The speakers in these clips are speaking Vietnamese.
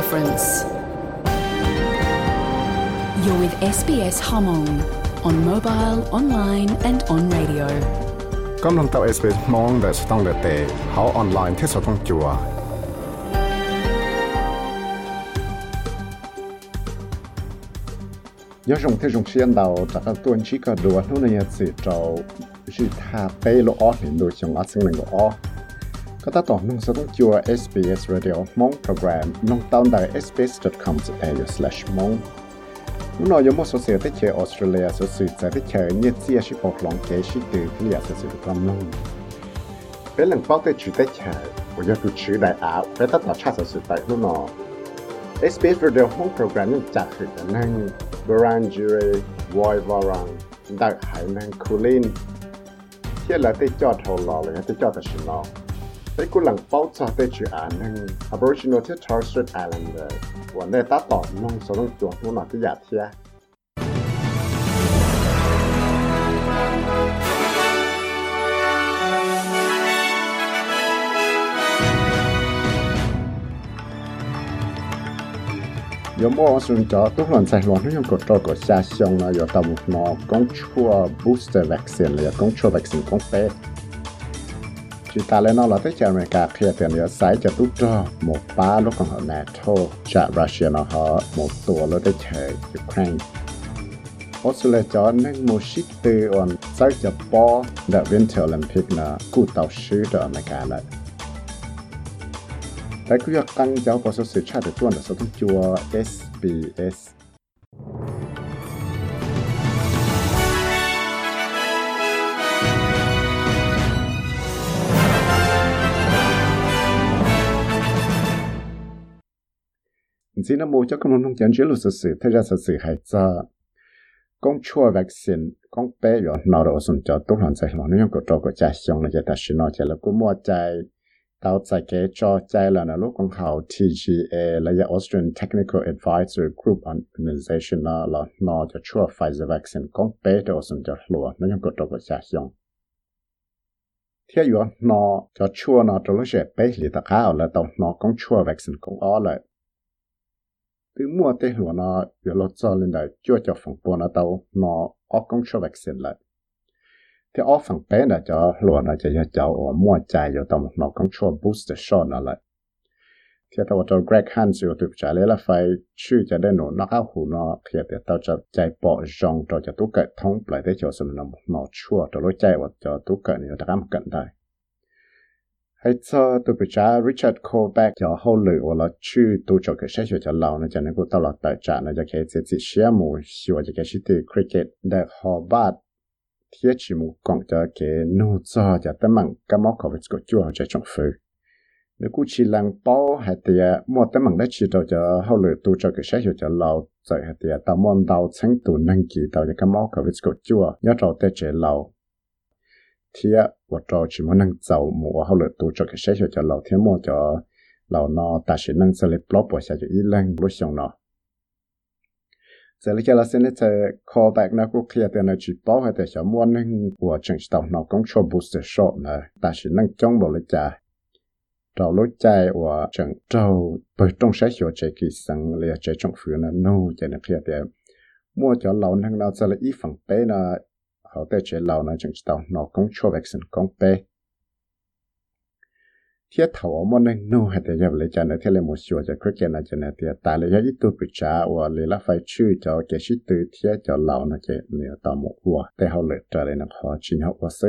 difference. You're with SBS Hmong on mobile, online and on radio. กำลังตัว SBS มองแต่สต้องเตะเขาออนไลน์ที่สต้องจัวยอชงที่ชงเชียนดาวจากตัวนี้ก็ดูว่านู่นนี่สิจะจะทาเปโลออเห็นดูชงอัดซึ่งหนึ่งก็ออ 我要ดูชื่อได้อาเป็นถ้าต่อชาติสุดได้นุ่งนอ SBS Radio ห้องโปรแกรมนี่จัดขึ้นนั่งบรันจูเรวอยวารังได้หายนั่งคูลินเที่ยวแล้วได้จอดโทรรอ tới cú lần bao cho tới chữ anh hưng Aboriginal thế Torres Strait Islander và ờ, nơi ta tỏ nông số nông chuột nó là cái giả thia nhóm xuân chó tốt lần sạch loạn nhóm cột trò của xa xong là do tầm nó công chua booster vaccine, là vaccine công phép chỉ ta lên nó là tới chợ cả khi tiền nhớ sai cho tút cho một ba lúc còn họ NATO chợ Russia nó họ một tổ lúc tới chợ Ukraine. Australia cho nên một ship từ on sai cho bo the Winter Olympic là cụ tàu sư ở cả lại tại cứ việc tăng cháu có số sự tra được tuần là số thông chùa SBS chỉ nó mua cho công nông dân chế luật sự sự thay ra sự sự hay cho con chua vaccine con bé rồi nó rồi xong cho tốt hơn chạy mà nếu có trâu có chạy xong là chạy ta xin nó chạy là cũng mua trái, tao chạy cái cho chạy là nó lúc con khảo TGA là cái Austrian Technical Advisory Group Organization nó là nó cho chua Pfizer vaccine con bé rồi xong cho lúa nếu có trâu có chạy xong thế rồi nó cho chua nó cho lúc chạy bé thì ta khảo là tao nó công chua vaccine cũng ó lại từ mua tê lúa nó giờ lót cho lên đây chưa cho phòng bò nó tàu nó ở công cho vaccine lại thì ở phòng bé là cho lúa nó cho cho ở mua chạy cho tàu nó công cho booster shot nó lại thì tàu cho Greg Hans rồi tụi trả lấy là phải chữ cho đến nó nó áo hủ nó thì tàu cho chạy bỏ rong cho cho tú cậy thông lại để cho sự nó nó chua cho lối chạy và cho tú cậy nó đã cận đây hay cho tôi bị trả Richard Colbeck. Cho hậu lự hoặc là chú tôi cho cái sách cho lâu nó cho nên cô tao là tài trả nó cho cái chỉ chỉ xe mù, xíu cho cái sĩ từ cricket để họ bắt. Thiết chỉ mù còn cho cái nô cho cho tấm bằng cái mốc của cái chùa cho trong phứ nếu cô chỉ làm bao hay thì mua tấm mạng đã chỉ cho cho hậu lự tôi cho cái sách cho lâu rồi hay thì tao muốn đào sáng tụ năng kỳ tao cho cái mốc của cái chùa nhớ trâu tết chế lâu thiệt và cho chỉ muốn năng giàu mua hậu lực tu cho cái sách cho lão thiên mua cho lão nó ta sẽ năng sẽ lấy blog bỏ xa cho ít lên lúc xong nó giờ lấy cái là xin lấy call back nó cũng kia tiền là chỉ bảo hay để cho mua năng của chính tàu nó cũng cho booster shot nè. Ta sẽ năng chống bộ lấy trả trâu lối chạy và trận trâu, bởi trong sách cho chạy kỳ sang lấy chạy trong phía nó nô, chạy nó kia tiền mua cho lão năng nào sẽ lấy ít phần bé là hậu tế chế lâu nó chẳng tao. Nó cũng cho vaccine cũng bé thiết thầu mà nên nô hay để nhập lấy cho nó thiết là một số cho cái này cho nó thì tại lấy cái tu bị trả và lấy là phải chui cho cái sĩ từ thiết cho lâu nó chế nếu tao một hoa để họ lựa trở lại nó họ chỉ học và sư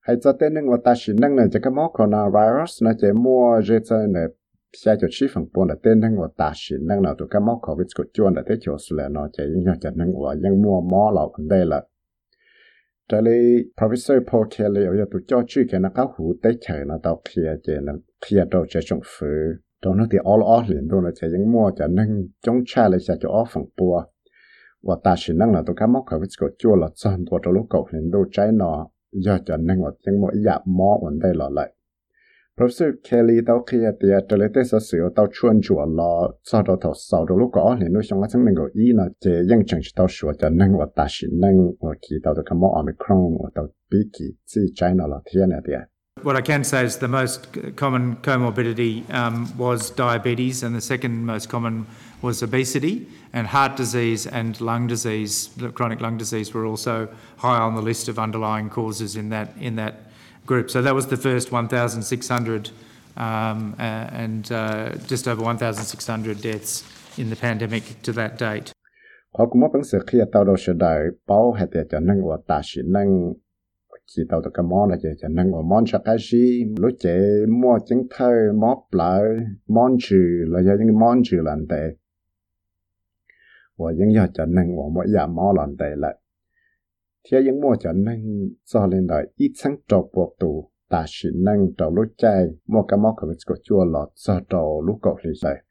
hay cho tên năng ta chỉ năng là cho cái mốc coronavirus nó chế mua dễ cho nó xe cho chi phần bốn là tên năng và ta chỉ năng nào tụi cái mốc covid của chuan là thế chỗ là nó chế những cho năng và những mua mỏ vấn đây là จะเลย professor Paul Kelly เอาตัวจ้าชื่อแค่นักหูได้ใช้นะตอเคลียเจนะเคลียตัวจะจงฟื้นตอนนั้นที่ออลออเหรียญตัวนะจะยังมั่วจะนั่งจงชาเลยจะจะออฝั่งปัวว่าตาชินั่งนะตัวก็มอกเขาวิสก็จ่อหลอดซ้อนตัวตัวลูกเก่าเหรียญตัใจหนอยอดจะนั่งว่ายังมั่วอยากมอวันได้หลอดเลย Professor Kelly tao kia thì trở lại tới sở sử tao chuyên chủ là sau đó tao sau đó lúc có thì nó xong chứng minh của ý là chỉ những chẳng tao sửa cho nên và ta chỉ nên và khi tao được mỏ Omicron và tao bị kỳ trái nó là thiên này thì What I can say is the most common comorbidity um, was diabetes, and the second most common was obesity, and heart disease and lung disease, chronic lung disease, were also high on the list of underlying causes in that in that group. So that was the first 1,600 um, uh, and uh, just over 1,600 deaths in the pandemic to that date. ขอกุมอปังเสือขี้เต่าดอชดายเป้าเหตุจะนั่งว่าตาชินั่งขี้เต่าตะกมอนจะจะนั่งว่ามอนชักไอชีลุเจมัวจังเธอมอปลายมอนชื่อแล้วยังมอนชื่อหลันเตว่ายังอยากจะนั่งว่ามอยามอหลันเตละ thế những mua cho nên cho lên đời, ít sáng trọc buộc tù ta chỉ năng trầu lúc chạy mua cái món của cái chua lọt cho trầu lúc cột lý lại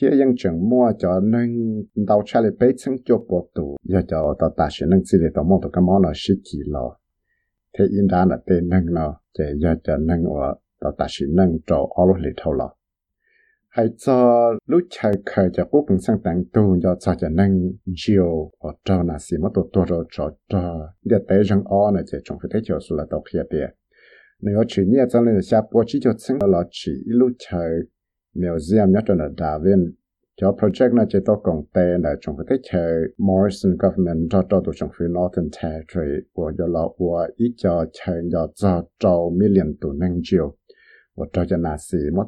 thế những trường mua cho nên đào chạy lệ bế sáng trọc buộc tù do cho ta ta chỉ nên chỉ để tao mua cái món là sĩ kỳ lọ thế yên đá là tên năng nó chỉ do cho năng ở ta ta chỉ năng cho ở lúc lý thâu lọ hay cho lúc chạy khởi cho quốc cũng sang tặng tu cho cho cho năng chiều ở cho là gì mất tổ tổ rồi cho cho để tới rằng o này chỉ trong phải thấy chiều số là đâu kia tiền nếu chỉ nhớ cho này là bố chỉ cho sinh là chỉ lúc chơi miêu diêm nhất là đà viên cho project này chỉ to công tệ là trong cái thế Morrison government cho cho tổ trong phía Northern Territory và cho là của ít cho chơi cho cho million tổ năng chiều và cho cho là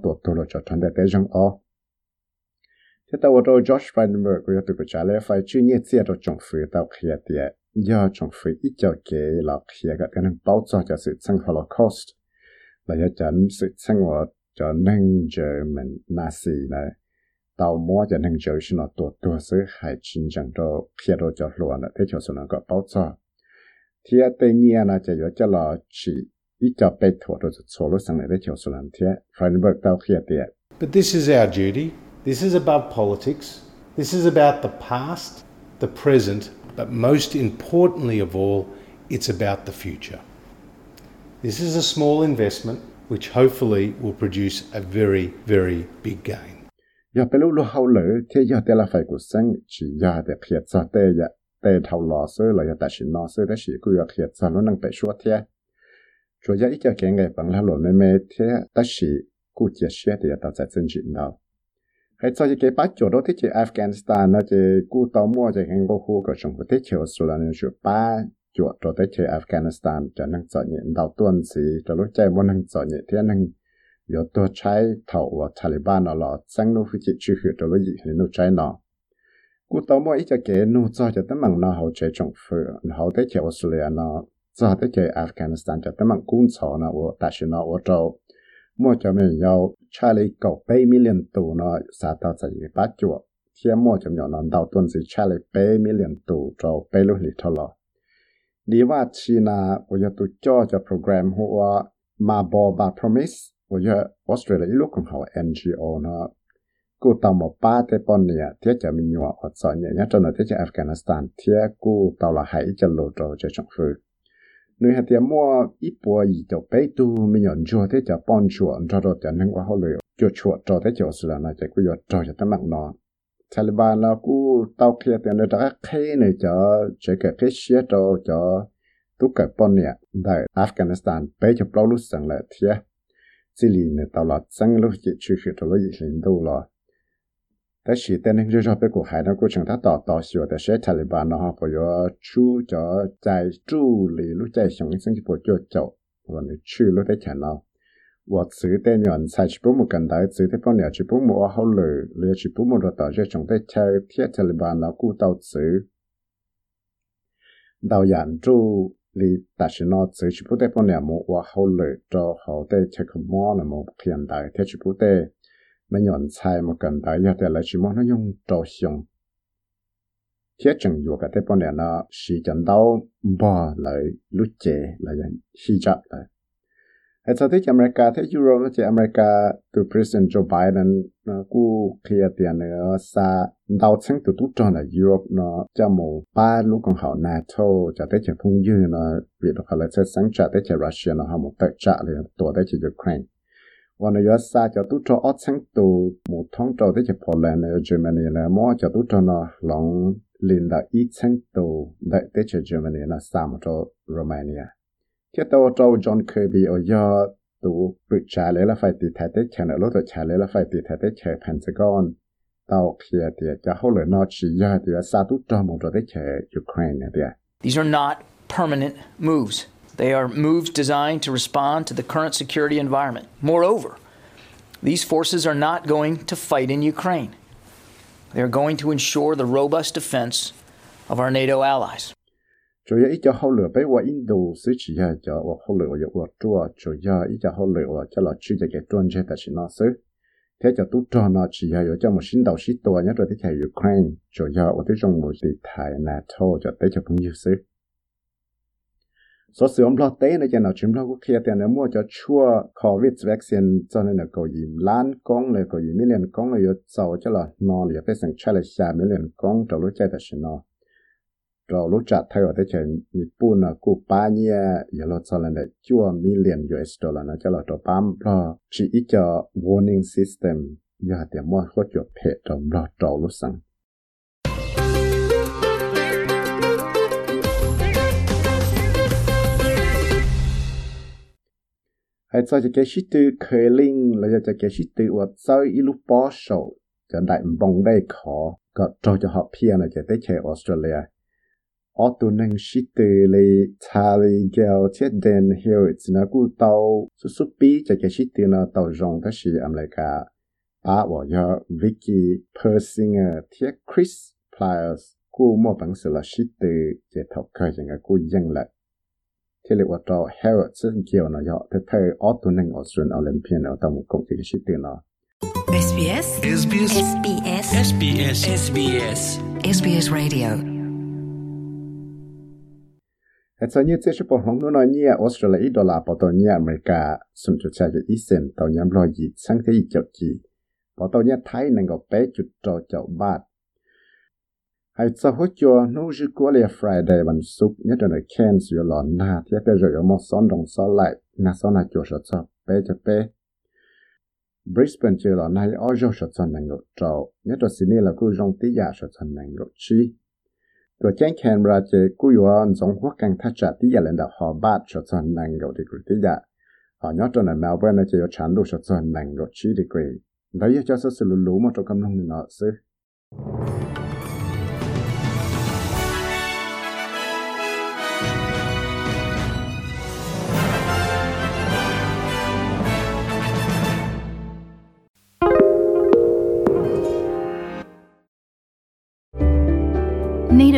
tổ cho thế Josh Frydenberg của tụi trả lời phải chuyên nghiệp chia cho trong phía tao kia tiệt do trong phía ít cho kế là kia cái cái năng bảo cho cho sự sang Holocaust. Là cho chân sự sinh hoạt cho năng German Nazi này tàu mua cho nên chờ xin nó tổ tổ sự hay chính chẳng đó, khi đó cho luôn thế cho sự nó có bảo cho. Thì tự nhiên là chỉ có cho là chỉ ít cho bị thua rồi số lúc sang này thế cho sự làm thế phải được tàu khi tiệt But this is our duty. This is above politics. This is about the past, the present, but most importantly of all, it's about the future. This is a small investment which hopefully will produce a very, very big gain. giờ bây lúc hậu lỡ thế giờ tên là phải của sinh chỉ giờ để khiết cho tê giờ tê thầu lò sơ là giờ ta chỉ nó sơ đã chỉ cứ giờ khiết cho nó năng bị số thế rồi giờ ít giờ cái ngày bằng là lộn mê mê thế ta chỉ cứ chia sẻ thì ta sẽ chân chính nó hay cho cái bắt chỗ đó thế chỉ Afghanistan nó chỉ cứ tao mua chỉ hàng có khu của chúng thế chiều số là nó chỉ ba chỗ đó thế chỉ Afghanistan cho năng cho nhận đầu tuần gì cho lúc chạy muốn năng cho nhận thế năng 有多拆头啊，塔利班那了，真路飞机出去到了以前路拆那。古到末一只给路早就得忙那好这种府，然后得叫我 สหรัฐเจอัฟกานิสถานจะตั้งกุ้งสอนะว่าแต่ชนะว่าเรามั่วจะไม่ยาวชาลีเก่าไปมิเลียนตัวเนาะสาตาจะอยู่ปัจจุบันเทียมมั่วจะยาวนอนดาวต้นสิชาลีไปมิเลียนตัวเราไปลุหลิทลอดีว่าชีนาวยตุจอจะโปรแกรมหัวมาบอบาพรมิสวยออสเตรเลียลูกของเขา NGO เนาะกูตามป้าเตปอนเนี่ยเทียจะมีหนัวอดสอนเนี่ยจนเทียจะอัฟกานิสถานเทียกูตาละหายจะโลโจจะชงฟื้น nơi hạt tiệm mua ít bùa gì cho bé tu mình nhận chùa thế cho bon chùa cho rồi cho nên qua họ lười cho chùa cho thế cho sự là nó chạy cứ cho cho cho tấm mạng nó Taliban là cú tao kia tiền nó đã khai này cho chạy cái cái xe cho cho tu cái bon nè tại Afghanistan bé cho bao lúc sang lại thế chỉ này tao là sang lúc chỉ chưa sự đó là gì hình đâu rồi 被就暴露上了贴。这里呢，到了整路也去去到了一零度了。但是在那个时候，被国海的过程，他到到学的是塔利班呢，哈，不要出叫在助理路在上升去不就走，我们去路在前了。我自的人才去不么跟到，自的帮了去不么好了，了去不么的到这种在跳跳塔利班了，顾到自到扬州。li ta shi no tsu chi pu te pon ya mo wa ho le to ho te che ko mo na mo khian dai te chi pu te Mà nhọn chai mà cần đại ya te lại chỉ mong nó dùng to xiong. Thiết chừng dù cả thế bọn này na shi jan dao bỏ lại lúc chế là yan shi cha lai. At sa thích America thích Europe nó chỉ America từ President Joe Biden nó cú kia tiền nữa xa đào chân từ tút cho là Europe nó cho mù ba lúc còn hậu NATO cho tới chỉ phung dư nó vì đó là sẽ sáng trả tới chỉ Russia nó họ một tự trả liền tổ tới chỉ Ukraine và nó sa cho tôi tròn ở chân từ một tháng trò tới chỉ Germany là mua cho tôi tròn nó lòng liền là ít chân từ đợi tới Germany là sa một trò Romania. Cái tôi trâu John Kirby ở giờ tụ bự trả lấy là phải từ thái tế lúc trả lấy là phải từ thái tế chờ Pentagon tàu kia thì cho hậu lời nó chỉ giờ thì sao tụ trâu một rồi tế chờ Ukraine thì These are not permanent moves. They are moves designed to respond to the current security environment. Moreover, these forces are not going to fight in Ukraine. They are going to ensure the robust defense of our NATO allies. 主要一家好了，被我印度是只要叫我好了，我有我做，主要一家好了，我叫了去这个专车的是那是，thế cho tút cho nó chỉ là cho một sinh đầu sĩ tuổi nhất rồi thế chạy Ukraine, chủ yếu ở tới trong một địa thái NATO cho tới cho cũng như thế. số sử dụng lo tế này cho nào chúng lo quốc kia tiền nó mua cho chua covid vaccine, cho nên là có gì lan con là có gì million con là có giàu cho là nó là phải sang chạy là xa million con cho lúc chạy là nó rồi lúc chặt thay ở thế chuyện Nhật Bản là cụ ba nhia giờ lo cho là chua million US dollar nó cho là cho bám lo chỉ ít cho warning system. Giờ thì mua khó cho phe trong lo trâu lúc sang hay cho cái sĩ tư khởi linh là cho cái sĩ tư và sau ít lúc bỏ sổ cho đại bông đây khó, có cho cho họ pia là cho tới chế Australia. Ở tu nâng sĩ tư lì cha lì gạo thiết đền hiệu chỉ nó cú tàu su su bí cho cái sĩ tư nó tàu rong đó là America ba và cho Vicky Persinger thiết Chris Pliers cú mua bằng sự là sĩ tư, chế thọc khởi cho cái cú dân lại thế là tôi Haroldซึ่งเกี่ยวนะยอเธอเธอออตัวหนึ่งออสเตรเลียโอลิมเปียนเอาตามกงที่ชิดตีนะ SBS SBS SBS SBS SBS SBS Radio แต่ตอนนี้เจ้าปองนู้นเนี่ยออสเตรเลียดอลลาร์ปตอนนี้อเมริกาสมจุดใช้จะอีเซนตอนนี้รอยีสังเกตอีกจุดจีปตอนนี้ไทยนั่งก็เป๊ะจุดจอเจ้าบาท hay cho hỗ trợ nô dư của lệ Fridayวันศุกร์nhất là Ken sự lọ na thì tới rồi một son đồng so lại na son là chỗ sợ cho bé cho bé Brisbane chơi lọ này ở chỗ sợ cho năng ngộ trâu nhất là Sydney là cô rong tí giả sợ cho năng ngộ chiตัวแจ้งแคนเวลาเจกูอยู่ว่าสองหัวกันทัชที่อย่าเล่นดอกหอบาดชดสนนังกับดีกรีที่อย่าหอยอดจนในเมลเบิร์นเจอฉันดูชดสนนังกับชีดีกรีแล้วยังจะสรุปรู้มาจนกำลังนี่เนาะซื้อ